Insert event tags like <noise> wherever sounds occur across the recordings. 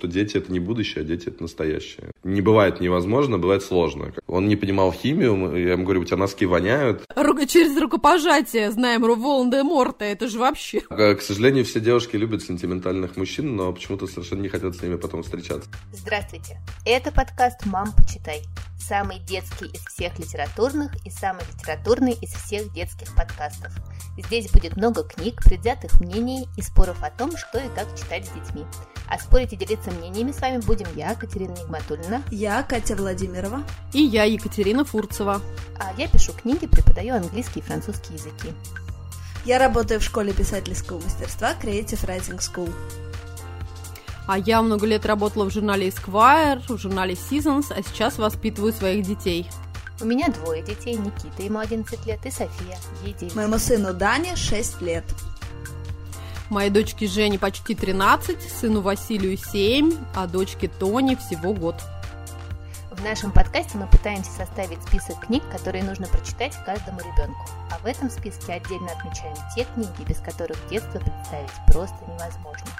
что дети это не будущее, а дети это настоящее. Не бывает невозможно, бывает сложно. Он не понимал химию, я ему говорю, у тебя носки воняют. Ру- через рукопожатие знаем Волан-де-Морта, это же вообще. К к сожалению, все девушки любят сентиментальных мужчин, но почему-то совершенно не хотят с ними потом встречаться. Здравствуйте! Это подкаст «Мам, почитай». Самый детский из всех литературных и самый литературный из всех детских подкастов. Здесь будет много книг, предвзятых мнений и споров о том, что и как читать с детьми. А спорить и делиться мнениями с вами будем я, Катерина Нигматульна, Я Катя Владимирова. И я, Екатерина Фурцева. а я пишу книги, преподаю английский и французский языки. Я работаю в школе писательского мастерства Creative Writing School. А я много лет работала в журнале Esquire, в журнале Seasons, а сейчас воспитываю своих детей. У меня двое детей, Никита, ему 11 лет, и София, ей 9. Моему сыну Дане 6 лет. Моей дочке Жене почти 13, сыну Василию 7, а дочке Тони всего год. В нашем подкасте мы пытаемся составить список книг, которые нужно прочитать каждому ребенку. А в этом списке отдельно отмечаем те книги, без которых детство представить просто невозможно.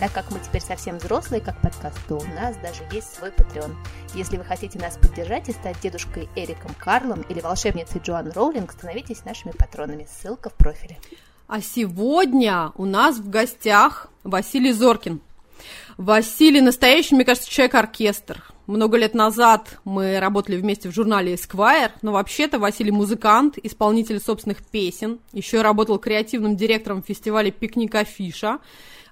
Так как мы теперь совсем взрослые, как подкаст, то у нас даже есть свой Patreon. Если вы хотите нас поддержать и стать дедушкой Эриком Карлом или волшебницей Джоан Роулинг, становитесь нашими патронами. Ссылка в профиле. А сегодня у нас в гостях Василий Зоркин. Василий настоящий, мне кажется, человек-оркестр. Много лет назад мы работали вместе в журнале Esquire, но вообще-то Василий музыкант, исполнитель собственных песен, еще работал креативным директором фестиваля «Пикник Афиша»,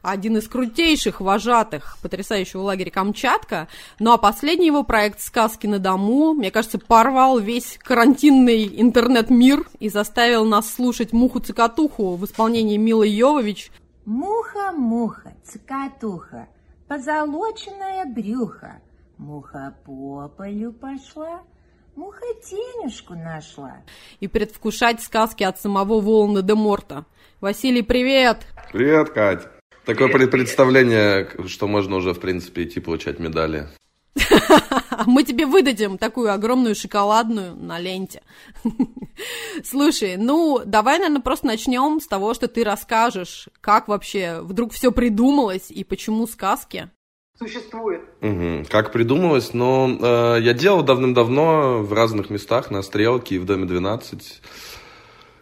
один из крутейших вожатых потрясающего лагеря Камчатка. Ну а последний его проект «Сказки на дому», мне кажется, порвал весь карантинный интернет-мир и заставил нас слушать «Муху-цикатуху» в исполнении Милы Йовович. Муха, муха, цикатуха, позолоченное брюхо. Муха по полю пошла, муха денежку нашла. и предвкушать сказки от самого Волана де Морта. Василий, привет! Привет, Кать. Такое пред- представление, что можно уже, в принципе, идти получать медали. <laughs> Мы тебе выдадим такую огромную шоколадную на ленте. <laughs> Слушай, ну, давай, наверное, просто начнем с того, что ты расскажешь, как вообще вдруг все придумалось и почему сказки. существует. Мгм. Как придумалось, но э, я делал давным-давно в разных местах, на Стрелке и в Доме 12.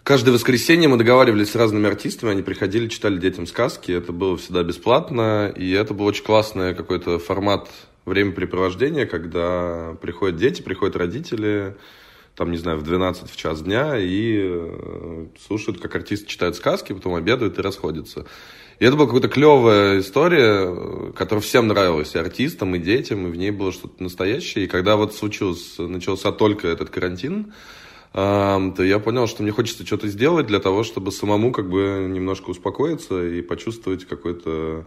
Каждое воскресенье мы договаривались с разными артистами, они приходили, читали детям сказки, это было всегда бесплатно, и это был очень классный какой-то формат времяпрепровождения, когда приходят дети, приходят родители, там, не знаю, в 12 в час дня и э, слушают, как артисты читают сказки, потом обедают и расходятся. И это была какая-то клевая история, которая всем нравилась, и артистам, и детям, и в ней было что-то настоящее. И когда вот случился, начался только этот карантин, то я понял, что мне хочется что-то сделать для того, чтобы самому как бы немножко успокоиться и почувствовать какой-то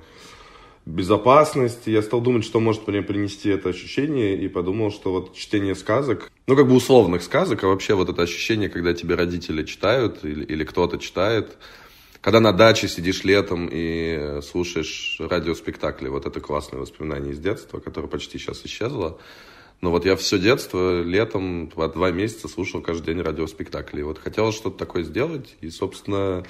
безопасность. Я стал думать, что может мне принести это ощущение, и подумал, что вот чтение сказок, ну, как бы условных сказок, а вообще вот это ощущение, когда тебе родители читают или, или кто-то читает, когда на даче сидишь летом и слушаешь радиоспектакли, вот это классное воспоминание из детства, которое почти сейчас исчезло. Но вот я все детство летом два месяца слушал каждый день радиоспектакли. И вот хотелось что-то такое сделать. И, собственно,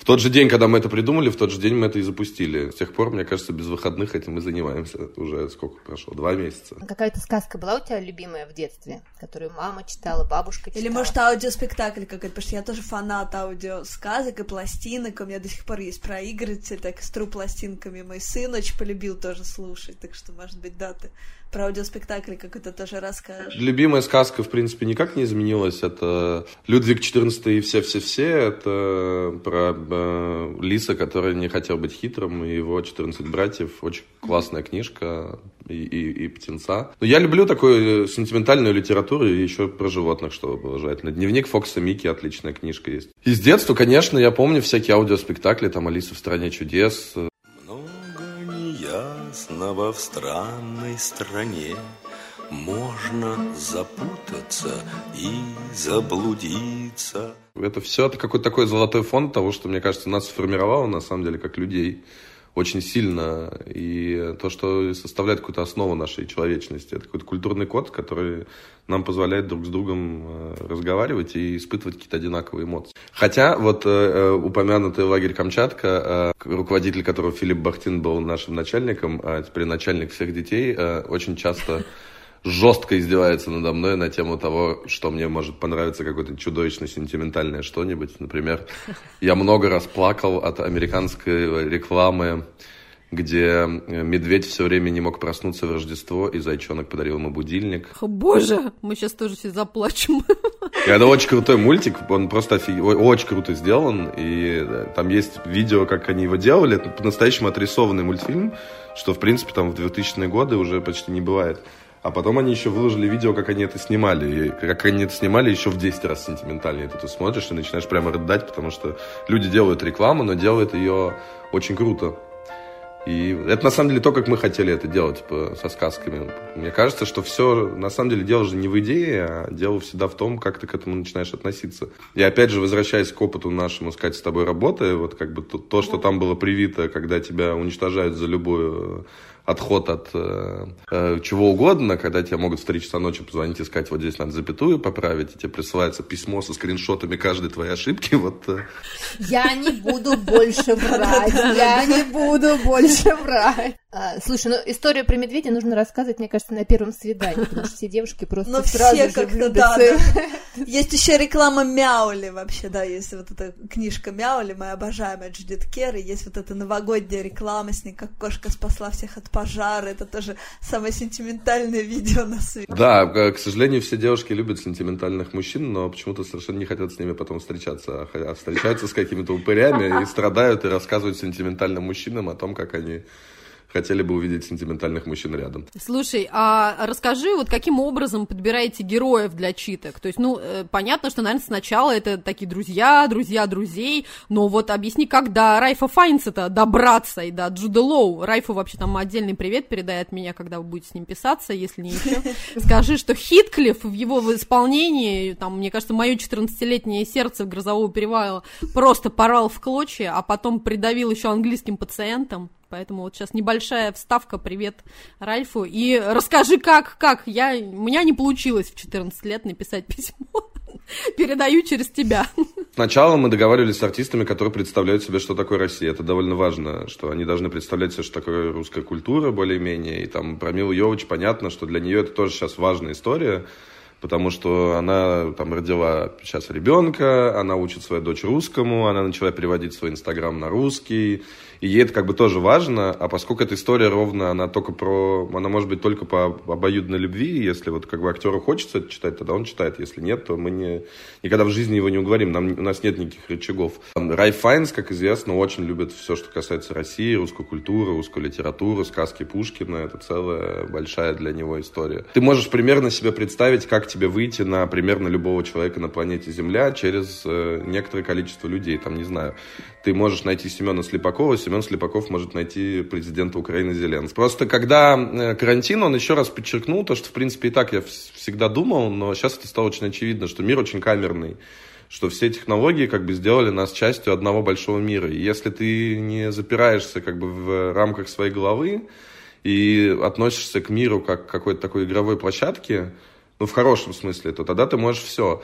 в тот же день, когда мы это придумали, в тот же день мы это и запустили. С тех пор, мне кажется, без выходных этим и занимаемся. Уже сколько прошло? Два месяца. Какая-то сказка была у тебя любимая в детстве, которую мама читала, бабушка читала? Или, может, аудиоспектакль какой-то, потому что я тоже фанат аудиосказок и пластинок. У меня до сих пор есть проигрыватель, так с тру пластинками. Мой сын очень полюбил тоже слушать, так что, может быть, да, ты про аудиоспектакль какой-то тоже расскажешь. Любимая сказка, в принципе, никак не изменилась. Это Людвиг XIV и все-все-все. Это про э, лиса, который не хотел быть хитрым, и его 14 братьев. Очень классная книжка и, и, и птенца. Но я люблю такую сентиментальную литературу и еще про животных, чтобы было желательно. Дневник Фокса Микки, отличная книжка есть. Из детства, конечно, я помню всякие аудиоспектакли, там «Алиса в стране чудес», Много неясного в странной стране Можно запутаться и заблудиться Это все это какой-то такой золотой фонд того, что, мне кажется, нас сформировало, на самом деле, как людей. Очень сильно. И то, что составляет какую-то основу нашей человечности. Это какой-то культурный код, который нам позволяет друг с другом э, разговаривать и испытывать какие-то одинаковые эмоции. Хотя вот э, э упомянутый лагерь Камчатка, э, руководитель которого Филипп Бахтин был нашим начальником, а теперь начальник всех детей, э, очень часто жестко издевается надо мной на тему того, что мне может понравиться какое-то чудовищно сентиментальное что-нибудь. Например, я много раз плакал от американской рекламы, где медведь все время не мог проснуться в Рождество, и зайчонок подарил ему будильник. О, боже, мы сейчас тоже все заплачем. Это очень крутой мультик, он просто офиг... очень круто сделан, и там есть видео, как они его делали, это по-настоящему отрисованный мультфильм, что, в принципе, там в 2000-е годы уже почти не бывает. А потом они еще выложили видео, как они это снимали. И как они это снимали еще в 10 раз сентиментальнее. Ты, ты смотришь и начинаешь прямо рыдать, потому что люди делают рекламу, но делают ее очень круто. И это на самом деле то, как мы хотели это делать типа, со сказками. Мне кажется, что все на самом деле дело же не в идее, а дело всегда в том, как ты к этому начинаешь относиться. И опять же, возвращаясь к опыту нашему, сказать, с тобой работы, вот как бы то, то что там было привито, когда тебя уничтожают за любую отход от э, э, чего угодно, когда тебе могут в 3 часа ночи позвонить и сказать, вот здесь надо запятую поправить, и тебе присылается письмо со скриншотами каждой твоей ошибки. Вот. Э. Я не буду больше врать, я не буду больше врать. А, слушай, ну историю про медведя нужно рассказывать, мне кажется, на первом свидании, потому что все девушки просто Но сразу все же влюбятся. Да, да. <laughs> Есть еще реклама Мяули вообще, да, есть вот эта книжка Мяули, моя обожаемая Джудит Кер, и есть вот эта новогодняя реклама с ней, как кошка спасла всех от пожара, это тоже самое сентиментальное видео на свете. Да, к сожалению, все девушки любят сентиментальных мужчин, но почему-то совершенно не хотят с ними потом встречаться, а встречаются с какими-то упырями и страдают и рассказывают сентиментальным мужчинам о том, как они хотели бы увидеть сентиментальных мужчин рядом. Слушай, а расскажи, вот каким образом подбираете героев для читок? То есть, ну, э, понятно, что, наверное, сначала это такие друзья, друзья друзей, но вот объясни, как до Райфа Файнса-то добраться и до Джуда Лоу. Райфу вообще там отдельный привет передает от меня, когда вы будете с ним писаться, если не еще. <laughs> Скажи, что Хитклифф в его исполнении, там, мне кажется, мое 14-летнее сердце грозового перевала просто порвал в клочья, а потом придавил еще английским пациентам. Поэтому вот сейчас небольшая вставка, привет Ральфу. И расскажи, как, как, я, у меня не получилось в 14 лет написать письмо. <laughs> Передаю через тебя. Сначала мы договаривались с артистами, которые представляют себе, что такое Россия. Это довольно важно, что они должны представлять себе, что такое русская культура более-менее. И там про Милу Йович понятно, что для нее это тоже сейчас важная история потому что она там родила сейчас ребенка, она учит свою дочь русскому, она начала переводить свой инстаграм на русский, и ей это как бы тоже важно, а поскольку эта история ровно, она только про, она может быть только по обоюдной любви, если вот как бы актеру хочется это читать, тогда он читает, если нет, то мы не, никогда в жизни его не уговорим, нам, у нас нет никаких рычагов. Рай Файнс, как известно, очень любит все, что касается России, русской культуры, русской литературы, сказки Пушкина, это целая большая для него история. Ты можешь примерно себе представить, как тебе выйти на примерно любого человека на планете Земля через э, некоторое количество людей, там, не знаю, ты можешь найти Семена Слепакова, Семен Слепаков может найти президента Украины Зеленского. Просто когда э, карантин, он еще раз подчеркнул то, что, в принципе, и так я всегда думал, но сейчас это стало очень очевидно, что мир очень камерный что все технологии как бы сделали нас частью одного большого мира. И если ты не запираешься как бы в рамках своей головы и относишься к миру как к какой-то такой игровой площадке, ну, в хорошем смысле, то тогда ты можешь все.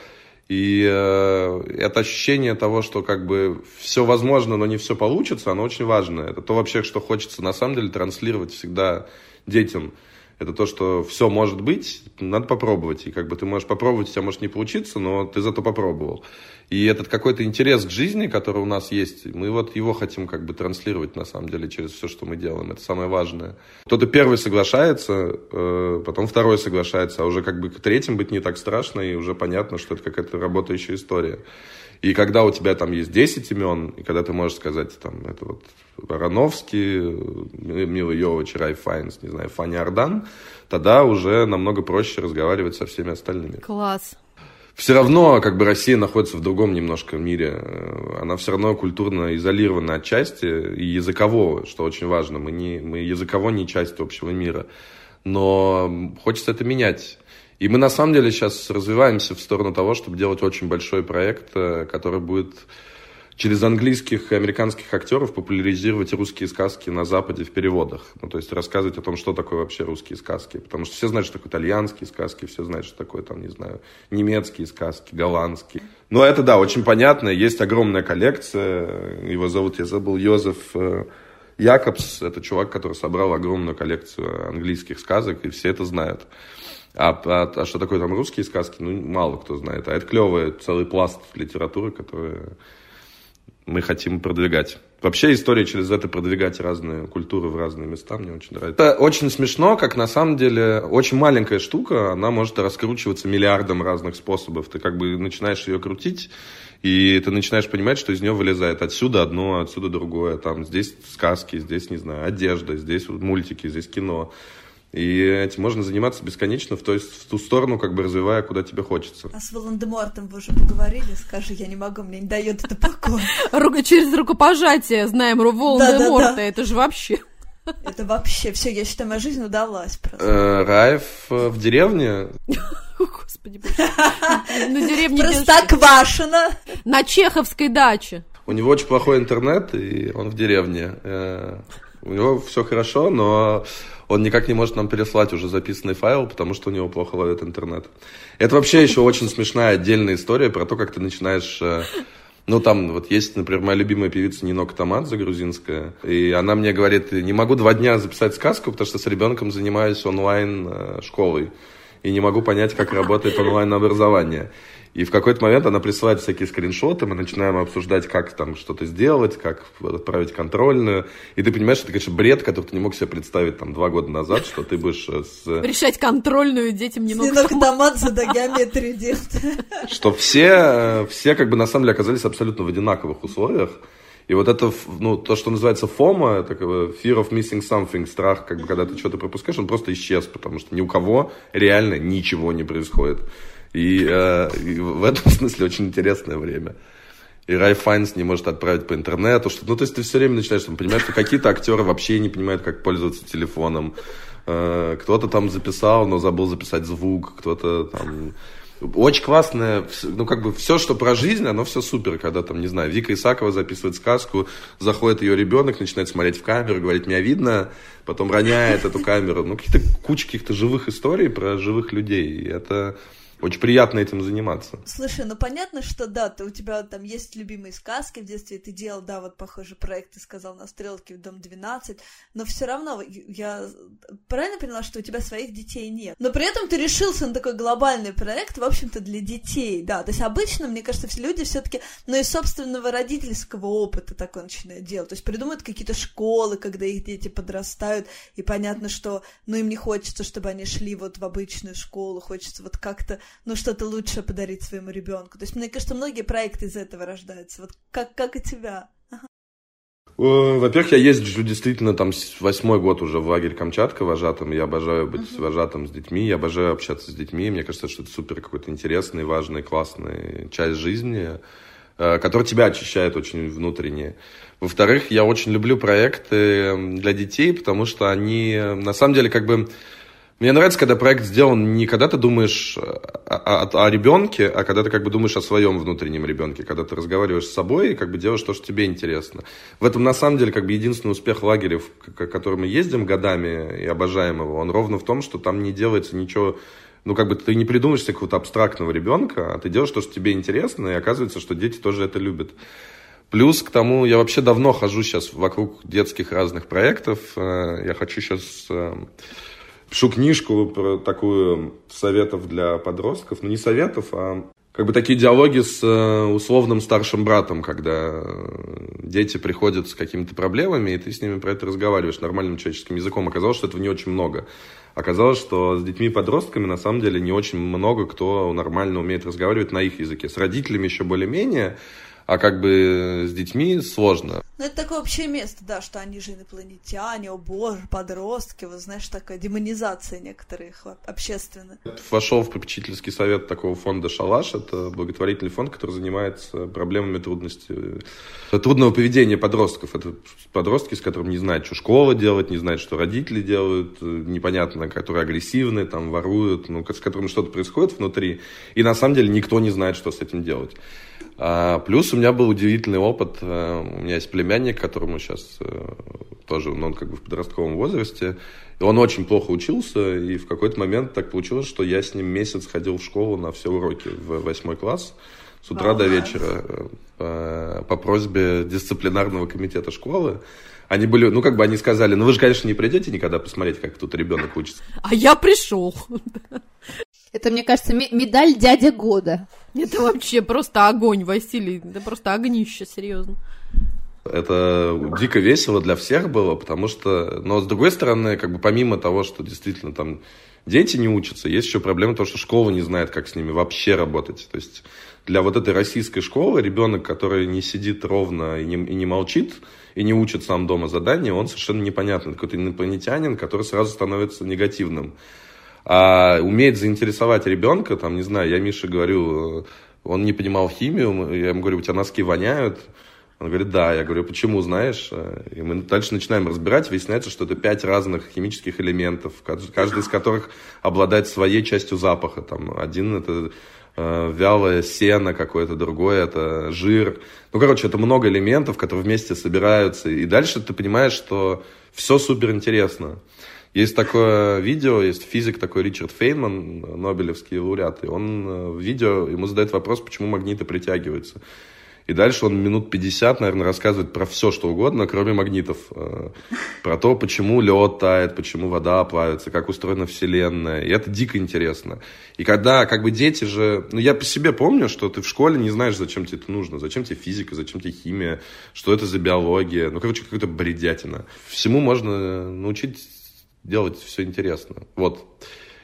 И э, это ощущение того, что как бы все возможно, но не все получится, оно очень важно. Это то вообще, что хочется на самом деле транслировать всегда детям это то, что все может быть, надо попробовать. И как бы ты можешь попробовать, у тебя может не получиться, но ты зато попробовал. И этот какой-то интерес к жизни, который у нас есть, мы вот его хотим как бы транслировать на самом деле через все, что мы делаем. Это самое важное. Кто-то первый соглашается, э, потом второй соглашается, а уже как бы к третьим быть не так страшно, и уже понятно, что это какая-то работающая история. И когда у тебя там есть 10 имен, и когда ты можешь сказать, там, это вот Барановский, Мила Йович, Рай Файнс, не знаю, Фаня Ардан, тогда уже намного проще разговаривать со всеми остальными. Класс. Все равно, как бы Россия находится в другом немножко мире. Она все равно культурно изолирована от части и языкового, что очень важно. Мы, не, мы языково не часть общего мира. Но хочется это менять. И мы на самом деле сейчас развиваемся в сторону того, чтобы делать очень большой проект, э, который будет через английских и американских актеров популяризировать русские сказки на Западе в переводах. Ну, то есть рассказывать о том, что такое вообще русские сказки. Потому что все знают, что такое итальянские сказки, все знают, что такое, там, не знаю, немецкие сказки, голландские. Но это, да, очень понятно. Есть огромная коллекция. Его зовут, я забыл, Йозеф э, Якобс. Это чувак, который собрал огромную коллекцию английских сказок, и все это знают. А, а, а что такое там русские сказки, ну, мало кто знает. А это клевый целый пласт литературы, который мы хотим продвигать. Вообще история через это продвигать разные культуры в разные места мне очень нравится. Это очень смешно, как на самом деле очень маленькая штука, она может раскручиваться миллиардом разных способов. Ты как бы начинаешь ее крутить, и ты начинаешь понимать, что из нее вылезает отсюда одно, отсюда другое. Там здесь сказки, здесь, не знаю, одежда, здесь мультики, здесь кино. И этим можно заниматься бесконечно, в, то есть, в ту сторону, как бы развивая, куда тебе хочется. А с Волан-де-Мортом вы уже поговорили? Скажи, я не могу, мне не дает это покоя. Через рукопожатие знаем Волан-де-Морта, это же вообще... Это вообще все, я считаю, моя жизнь удалась просто. Э, Раев э, в деревне. <laughs> Господи, на деревне... Простоквашино. На Чеховской даче. У него очень плохой интернет, и он в деревне. Э, у него все хорошо, но он никак не может нам переслать уже записанный файл, потому что у него плохо ловит интернет. Это вообще еще очень смешная отдельная история про то, как ты начинаешь... Э, ну, там вот есть, например, моя любимая певица Нино Тамадзе, грузинская, и она мне говорит, не могу два дня записать сказку, потому что с ребенком занимаюсь онлайн-школой, э, и не могу понять, как работает онлайн-образование. И в какой-то момент она присылает всякие скриншоты, мы начинаем обсуждать, как там что-то сделать, как отправить контрольную. И ты понимаешь, что это, конечно, бред, который ты не мог себе представить там два года назад, что ты будешь э, с... Решать контрольную детям немного... Синок до геометрии делать. Что все, э, все как бы на самом деле оказались абсолютно в одинаковых условиях. И вот это, ну, то, что называется FOMO, такого fear of missing something, страх, как бы, когда ты что-то пропускаешь, он просто исчез, потому что ни у кого реально ничего не происходит. И, э, и в этом <laughs> смысле очень интересное время. И Рай Файнс не может отправить по интернету. Что, ну, то есть ты все время начинаешь понимать, что какие-то актеры вообще не понимают, как пользоваться телефоном. Э, кто-то там записал, но забыл записать звук. Кто-то там... Очень классное, ну, как бы все, что про жизнь, оно все супер, когда там, не знаю, Вика Исакова записывает сказку, заходит ее ребенок, начинает смотреть в камеру, говорит, меня видно, потом роняет эту камеру. Ну, какие-то куча каких-то живых историй про живых людей. И это, очень приятно этим заниматься. Слушай, ну понятно, что да, ты, у тебя там есть любимые сказки в детстве, ты делал, да, вот похожий проект, ты сказал, на стрелке в Дом 12, но все равно я правильно поняла, что у тебя своих детей нет. Но при этом ты решился на такой глобальный проект, в общем-то, для детей, да. То есть обычно, мне кажется, все люди все-таки, ну, из собственного родительского опыта такое начинают делать. То есть придумывают какие-то школы, когда их дети подрастают, и понятно, что, ну, им не хочется, чтобы они шли вот в обычную школу, хочется вот как-то ну, что-то лучшее подарить своему ребенку. То есть, мне кажется, многие проекты из этого рождаются. Вот как, как и тебя. Во-первых, я езжу действительно там восьмой год уже в лагерь Камчатка вожатым. Я обожаю быть uh-huh. вожатым с детьми, я обожаю общаться с детьми. Мне кажется, что это супер какой-то интересный, важный, классный часть жизни, э, который тебя очищает очень внутренне. Во-вторых, я очень люблю проекты для детей, потому что они на самом деле как бы мне нравится, когда проект сделан не когда ты думаешь о, о, о ребенке, а когда ты как бы думаешь о своем внутреннем ребенке, когда ты разговариваешь с собой и как бы делаешь то, что тебе интересно. В этом на самом деле как бы единственный успех лагеря, в который мы ездим годами и обожаем его, он ровно в том, что там не делается ничего ну, как бы ты не придумаешь себе какого-то абстрактного ребенка, а ты делаешь то, что тебе интересно, и оказывается, что дети тоже это любят. Плюс к тому, я вообще давно хожу сейчас вокруг детских разных проектов. Э, я хочу сейчас э, пишу книжку про такую советов для подростков. Ну, не советов, а как бы такие диалоги с э, условным старшим братом, когда дети приходят с какими-то проблемами, и ты с ними про это разговариваешь нормальным человеческим языком. Оказалось, что этого не очень много. Оказалось, что с детьми и подростками на самом деле не очень много кто нормально умеет разговаривать на их языке. С родителями еще более-менее, а как бы с детьми сложно. Ну, это такое общее место, да, что они же инопланетяне, о боже, подростки, вот знаешь, такая демонизация некоторых общественных. Вошел в попечительский совет такого фонда «Шалаш», это благотворительный фонд, который занимается проблемами трудностей, э, трудного поведения подростков. Это подростки, с которыми не знают, что школа делать, не знают, что родители делают, э, непонятно, которые агрессивны, там, воруют, ну, с которыми что-то происходит внутри, и на самом деле никто не знает, что с этим делать. А, плюс у меня был удивительный опыт. Э, у меня есть племянник, которому сейчас э, тоже, ну, он как бы в подростковом возрасте. И он очень плохо учился, и в какой-то момент так получилось, что я с ним месяц ходил в школу на все уроки в восьмой класс с утра до вечера по, по просьбе дисциплинарного комитета школы. Они были, ну, как бы они сказали, ну, вы же, конечно, не придете никогда посмотреть, как тут ребенок учится. А я пришел. Это, мне кажется, медаль дядя года. Это вообще просто огонь, Василий. Это просто огнище, серьезно. Это дико весело для всех было, потому что, но с другой стороны, как бы помимо того, что действительно там дети не учатся, есть еще проблема то, что школа не знает, как с ними вообще работать. То есть для вот этой российской школы ребенок, который не сидит ровно и не, и не молчит, и не учит сам дома задания, он совершенно непонятный. Какой-то инопланетянин, который сразу становится негативным а умеет заинтересовать ребенка, там, не знаю, я Мише говорю, он не понимал химию, я ему говорю, у тебя носки воняют, он говорит, да. Я говорю, почему, знаешь? И мы дальше начинаем разбирать. Выясняется, что это пять разных химических элементов, каждый из которых обладает своей частью запаха. Там один это э, вялое сено какое-то, другое это жир. Ну, короче, это много элементов, которые вместе собираются. И дальше ты понимаешь, что все супер интересно. Есть такое видео, есть физик такой Ричард Фейнман, Нобелевский лауреат, и он э, в видео, ему задает вопрос, почему магниты притягиваются. И дальше он минут 50, наверное, рассказывает про все, что угодно, кроме магнитов. Э, про то, почему лед тает, почему вода плавится, как устроена Вселенная. И это дико интересно. И когда как бы дети же... Ну, я по себе помню, что ты в школе не знаешь, зачем тебе это нужно. Зачем тебе физика, зачем тебе химия, что это за биология. Ну, короче, какая-то бредятина. Всему можно научить делать все интересно. Вот.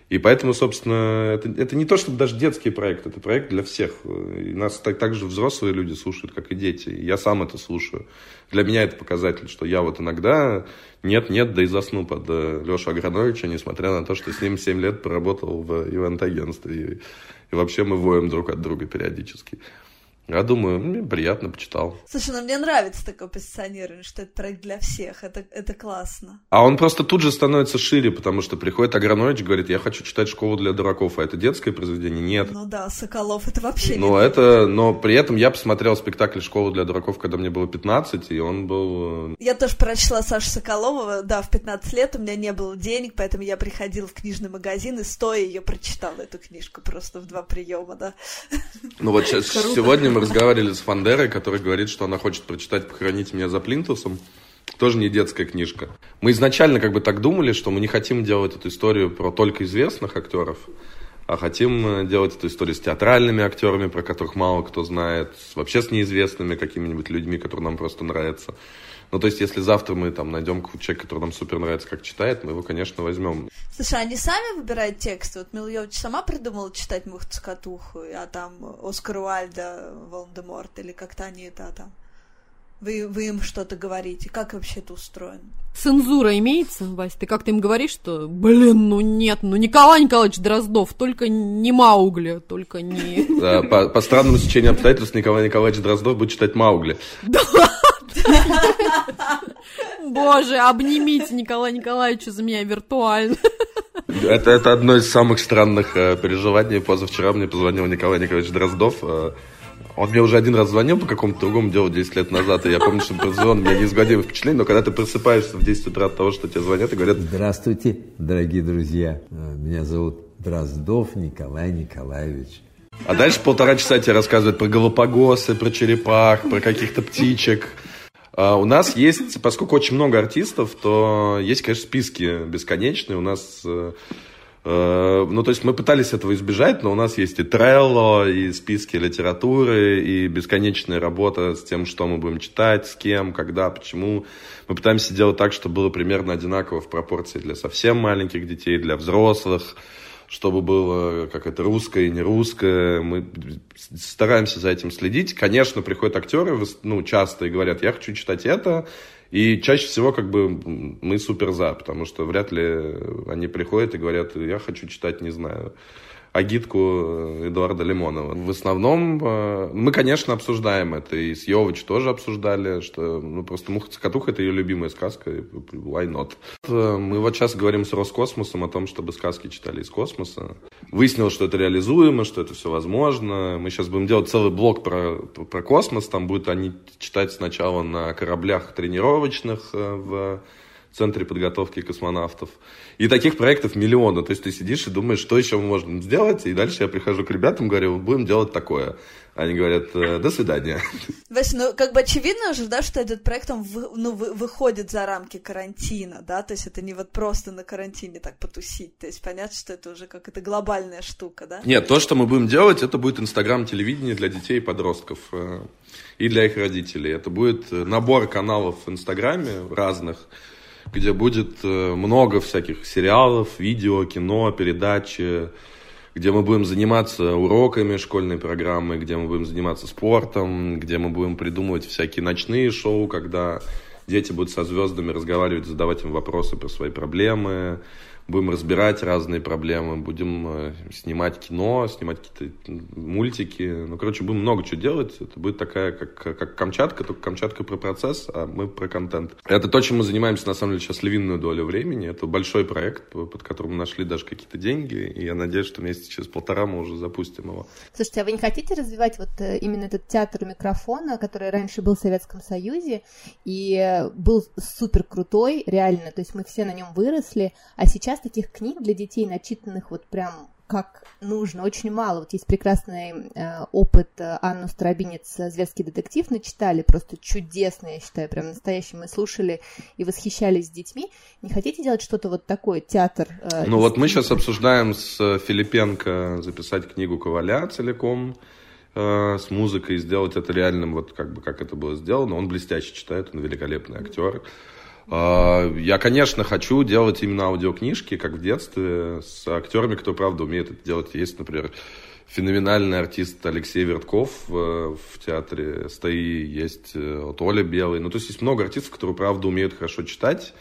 И поэтому, собственно, это, это не то, чтобы даже детский проект, это проект для всех. И нас так, так же взрослые люди слушают, как и дети. И я сам это слушаю. Для меня это показатель, что я вот иногда нет-нет, да и засну под э, Лешу Аграновича, несмотря на то, что с ним 7 лет поработал в ивент-агентстве. И, и вообще мы воем друг от друга периодически. Я думаю, мне приятно, почитал. Слушай, ну мне нравится такое позиционирование, что это проект для всех, это, это классно. А он просто тут же становится шире, потому что приходит Агранович и говорит, я хочу читать «Школу для дураков», а это детское произведение? Нет. Ну да, Соколов, это вообще но не это, Но при этом я посмотрел спектакль «Школа для дураков», когда мне было 15, и он был... Э, я тоже прочла Сашу Соколова, да, в 15 лет у меня не было денег, поэтому я приходила в книжный магазин и стоя ее прочитала, эту книжку, просто в два приема, да. Ну вот сейчас, сегодня мы разговаривали с Фандерой, который говорит, что она хочет прочитать «Похоронить меня за плинтусом». Тоже не детская книжка. Мы изначально как бы так думали, что мы не хотим делать эту историю про только известных актеров, а хотим э, делать эту историю с театральными актерами, про которых мало кто знает, вообще с неизвестными какими-нибудь людьми, которые нам просто нравятся. Ну, то есть, если завтра мы там найдем человека, который нам супер нравится, как читает, мы его, конечно, возьмем. Слушай, они сами выбирают тексты? Вот Милович сама придумала читать Муху Цкатуху, а там Оскар Уальда, Волан-де-Морт, или как-то они это там... Вы, вы им что-то говорите? Как вообще это устроено? Цензура имеется, Вась? Ты как-то им говоришь, что, блин, ну нет, ну Николай Николаевич Дроздов, только не Маугли, только не... Да, по, по странному сечению обстоятельств Николай Николаевич Дроздов будет читать Маугли. Да, Боже, обнимите Николая Николаевича за меня виртуально. Это, это одно из самых странных э, переживаний. Позавчера мне позвонил Николай Николаевич Дроздов. Э, он мне уже один раз звонил по какому-то другому делу 10 лет назад, и я помню, что он у меня неизгладимое впечатление, но когда ты просыпаешься в 10 утра от того, что тебе звонят и говорят... Здравствуйте, дорогие друзья. Э, меня зовут Дроздов Николай Николаевич. А дальше полтора часа тебе рассказывают про голопогосы, про черепах, про каких-то птичек. А у нас есть, поскольку очень много артистов, то есть, конечно, списки бесконечные. У нас э, э, ну, то есть мы пытались этого избежать, но у нас есть и Trello, и списки литературы, и бесконечная работа с тем, что мы будем читать, с кем, когда, почему. Мы пытаемся делать так, чтобы было примерно одинаково в пропорции для совсем маленьких детей, для взрослых чтобы было как это русское и не русское. Мы стараемся за этим следить. Конечно, приходят актеры, ну, часто и говорят, я хочу читать это, и чаще всего как бы мы супер за, потому что вряд ли они приходят и говорят, я хочу читать, не знаю, агитку э, Эдуарда Лимонова. В основном э, мы, конечно, обсуждаем это. И с Йович тоже обсуждали, что ну, просто «Муха Цокотуха» — это ее любимая сказка. Why not? Э, мы вот сейчас говорим с Роскосмосом о том, чтобы сказки читали из космоса. Выяснилось, что это реализуемо, что это все возможно. Мы сейчас будем делать целый блок про, про космос. Там будут они читать сначала на кораблях тренировочных в центре подготовки космонавтов. И таких проектов миллионы. То есть ты сидишь и думаешь, что еще мы можем сделать. И дальше я прихожу к ребятам, говорю, будем делать такое. Они говорят, «Э, до свидания. Вася, ну как бы очевидно уже, да, что этот проект, он вы, ну, вы, выходит за рамки карантина, да, то есть это не вот просто на карантине так потусить, то есть понятно, что это уже как это глобальная штука, да? Нет, то, что мы будем делать, это будет инстаграм-телевидение для детей и подростков э, и для их родителей. Это будет набор каналов в инстаграме разных, где будет э, много всяких сериалов, видео, кино, передачи, где мы будем заниматься уроками школьной программы, где мы будем заниматься спортом, где мы будем придумывать всякие ночные шоу, когда дети будут со звездами разговаривать, задавать им вопросы про свои проблемы, будем разбирать разные проблемы, будем э, снимать кино, снимать какие-то мультики. Ну, короче, будем много чего делать. Это будет такая, как, как Камчатка, только Камчатка про процесс, а мы про контент. Это то, чем мы занимаемся, на самом деле, сейчас львиную долю времени. Это большой проект, под которым мы нашли даже какие-то деньги, и я надеюсь, что месяца через полтора мы уже запустим его. Слушайте, а вы не хотите развивать вот э, именно этот театр микрофона, который раньше был в Советском Союзе, и был супер крутой, реально, то есть мы все на нем выросли, а сейчас сейчас таких книг для детей, начитанных вот прям как нужно, очень мало. Вот есть прекрасный э, опыт э, Анну Старобинец «Зверский детектив» начитали, просто чудесно, я считаю, прям настоящий. Мы слушали и восхищались с детьми. Не хотите делать что-то вот такое, театр? Э, ну вот мы сейчас обсуждаем с Филипенко записать книгу Коваля целиком, э, с музыкой, сделать это реальным, вот как бы как это было сделано. Он блестяще читает, он великолепный актер. А, я, конечно, хочу делать именно аудиокнижки, как в детстве, с актерами, кто, правда, умеет это делать. Есть, например, феноменальный артист Алексей Вертков э, в театре «Стои», есть э, вот Оля Белый. Ну, то есть есть много артистов, которые, правда, умеют хорошо читать,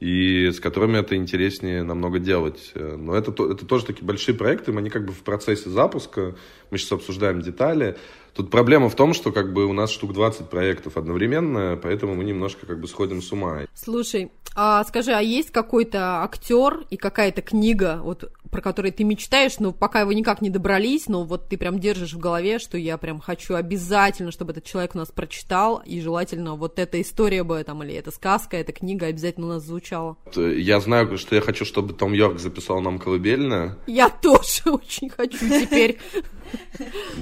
и с которыми это интереснее намного делать. Э, но это, это тоже такие большие проекты, они как бы в процессе запуска, мы сейчас обсуждаем детали, Тут проблема в том, что как бы у нас штук 20 проектов одновременно, поэтому мы немножко как бы сходим с ума. Слушай, а скажи, а есть какой-то актер и какая-то книга, вот про которые ты мечтаешь, но пока вы никак не добрались, но вот ты прям держишь в голове, что я прям хочу обязательно, чтобы этот человек у нас прочитал, и желательно вот эта история бы там, или эта сказка, эта книга обязательно у нас звучала. Я знаю, что я хочу, чтобы Том Йорк записал нам колыбельное. Я тоже <laughs> очень хочу теперь.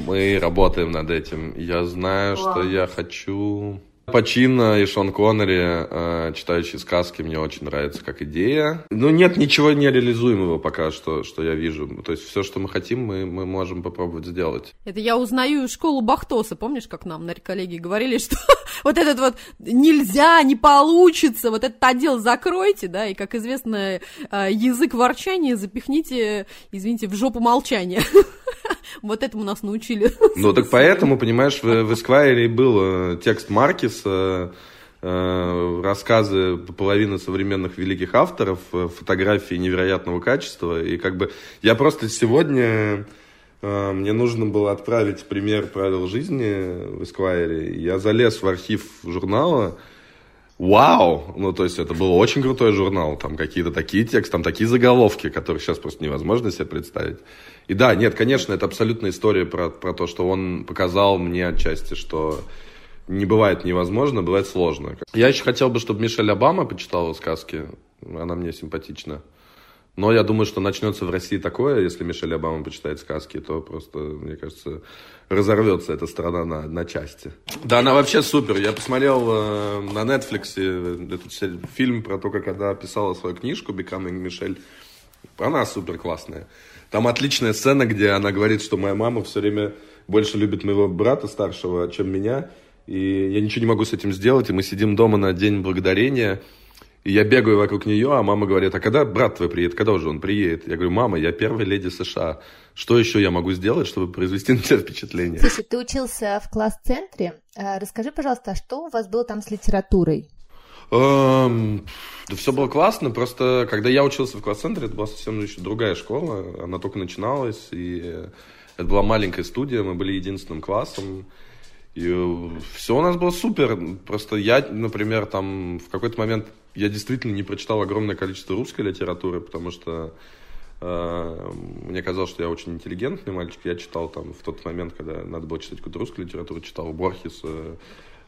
Мы работаем над этим. Я знаю, что я хочу Пачино и Шон Коннери, э, читающие сказки, мне очень нравится как идея. Ну, нет ничего нереализуемого пока что, что я вижу. То есть все, что мы хотим, мы, мы можем попробовать сделать. Это я узнаю школу Бахтоса. Помнишь, как нам на коллеги говорили, что <laughs> вот этот вот нельзя, не получится, вот этот отдел закройте, да, и, как известно, э, язык ворчания запихните, извините, в жопу молчания. <laughs> Вот этому нас научили. Ну, так поэтому, понимаешь, в, в Esquire был э, текст Маркиса, э, рассказы половины современных великих авторов, э, фотографии невероятного качества. И как бы я просто сегодня мне нужно было отправить пример правил жизни в Esquire. Я залез в архив журнала, Вау! Ну, то есть это был очень крутой журнал. Там какие-то такие тексты, там такие заголовки, которые сейчас просто невозможно себе представить. И да, нет, конечно, это абсолютная история про, про то, что он показал мне отчасти, что не бывает невозможно, бывает сложно. Я еще хотел бы, чтобы Мишель Обама почитала сказки. Она мне симпатична. Но я думаю, что начнется в России такое, если Мишель Обама почитает сказки, то просто, мне кажется, разорвется эта страна на, на части. Да, она вообще супер. Я посмотрел э, на Netflix э, этот фильм про то, как она писала свою книжку «Becoming Мишель». Она супер классная. Там отличная сцена, где она говорит, что моя мама все время больше любит моего брата старшего, чем меня. И я ничего не могу с этим сделать. И мы сидим дома на День Благодарения – и я бегаю вокруг нее, а мама говорит, а когда брат твой приедет, когда уже он приедет? Я говорю, мама, я первая леди США. Что еще я могу сделать, чтобы произвести <laughs> на тебя впечатление? Слушай, ты учился в класс-центре. Э, расскажи, пожалуйста, а что у вас было там с литературой? Эм, да все было классно, просто когда я учился в класс-центре, это была совсем еще другая школа, она только начиналась, и это была маленькая студия, мы были единственным классом, и все у нас было супер. Просто я, например, там в какой-то момент я действительно не прочитал огромное количество русской литературы, потому что Э, мне казалось, что я очень интеллигентный мальчик. Я читал там в тот момент, когда надо было читать какую-то русскую литературу, читал Борхеса,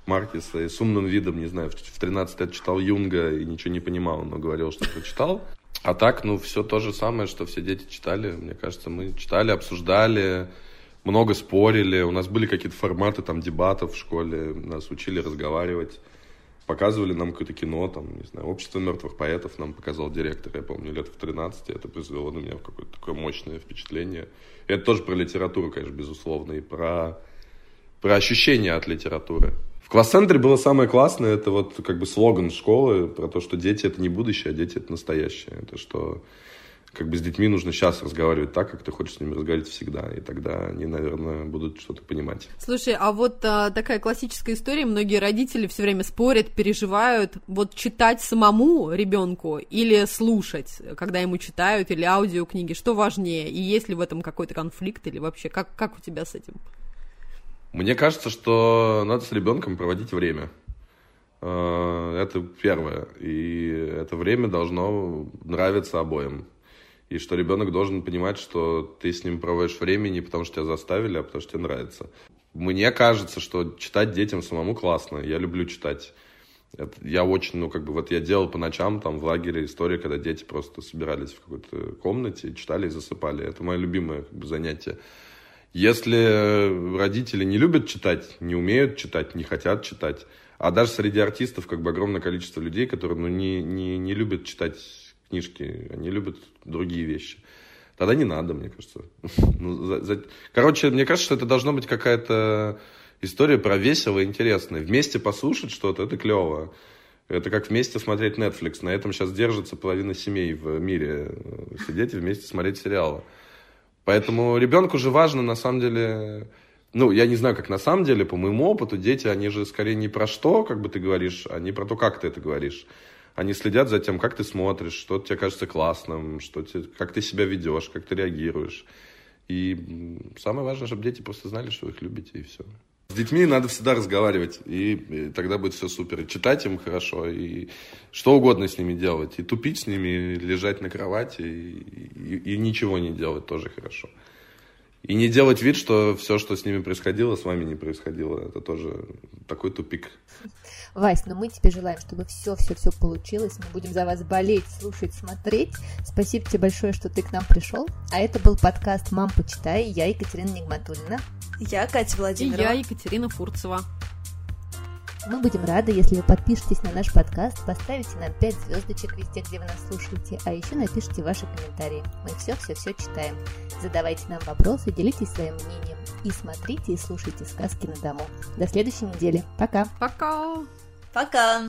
Маркиса и с умным видом, не знаю, в 13 лет читал Юнга и ничего не понимал, но говорил, что прочитал. А так, ну, все то же самое, что все дети читали. Мне кажется, мы читали, обсуждали, много спорили. У нас были какие-то форматы там дебатов в школе, нас учили разговаривать. Показывали нам какое-то кино, там, не знаю, «Общество мертвых поэтов» нам показал директор, я помню, лет в 13, это произвело на меня какое-то такое мощное впечатление. Это тоже про литературу, конечно, безусловно, и про, про ощущения от литературы. В класс-центре было самое классное, это вот как бы слоган школы про то, что дети это не будущее, а дети это настоящее. Это что как бы с детьми нужно сейчас разговаривать так, как ты хочешь с ними разговаривать всегда, и тогда они, наверное, будут что-то понимать. Слушай, а вот а, такая классическая история, многие родители все время спорят, переживают, вот читать самому ребенку или слушать, когда ему читают, или аудиокниги, что важнее, и есть ли в этом какой-то конфликт, или вообще, как, как у тебя с этим? Мне кажется, что надо с ребенком проводить время. Э, это первое. И это время должно нравиться обоим. И что ребенок должен понимать, что ты с ним проводишь время не потому, что тебя заставили, а потому, что тебе нравится. Мне кажется, что читать детям самому классно. Я люблю читать. Это, я очень, ну, как бы, вот я делал по ночам там в лагере истории, когда дети просто собирались в какой-то комнате, читали и засыпали. Это мое любимое как бы, занятие. Если родители не любят читать, не умеют читать, не хотят читать, а даже среди артистов как бы огромное количество людей, которые ну, не, не, не любят читать книжки, они любят другие вещи. Тогда не надо, мне кажется. <laughs> ну. Короче, мне кажется, что это должно быть какая-то история про весело и интересно. Вместе послушать что-то, это клево. Это как вместе смотреть Netflix. На этом сейчас держится половина семей в мире. Сидеть и вместе смотреть сериалы. Поэтому ребенку же важно, на самом деле, ну, я не знаю, как на самом деле, по моему опыту, дети, они же скорее не про что, как бы ты говоришь, а не про то, как ты это говоришь. Они следят за тем, как ты смотришь, что тебе кажется классным, что тебе, как ты себя ведешь, как ты реагируешь. И самое важное, чтобы дети просто знали, что вы их любите, и все. С детьми надо всегда разговаривать, и, и тогда будет все супер. И читать им хорошо, и что угодно с ними делать. И тупить с ними, и лежать на кровати, и, и, и ничего не делать тоже хорошо. И не делать вид, что все, что с ними происходило, с вами не происходило. Это тоже такой тупик. Вась, но мы тебе желаем, чтобы все-все-все получилось. Мы будем за вас болеть, слушать, смотреть. Спасибо тебе большое, что ты к нам пришел. А это был подкаст «Мам, почитай». Я Екатерина Нигматуллина. Я Катя Владимирова. И я Екатерина Фурцева. Мы будем рады, если вы подпишетесь на наш подкаст, поставите нам 5 звездочек везде, где вы нас слушаете, а еще напишите ваши комментарии. Мы все-все-все читаем. Задавайте нам вопросы, делитесь своим мнением. И смотрите и слушайте сказки на дому. До следующей недели. Пока. Пока. Пока.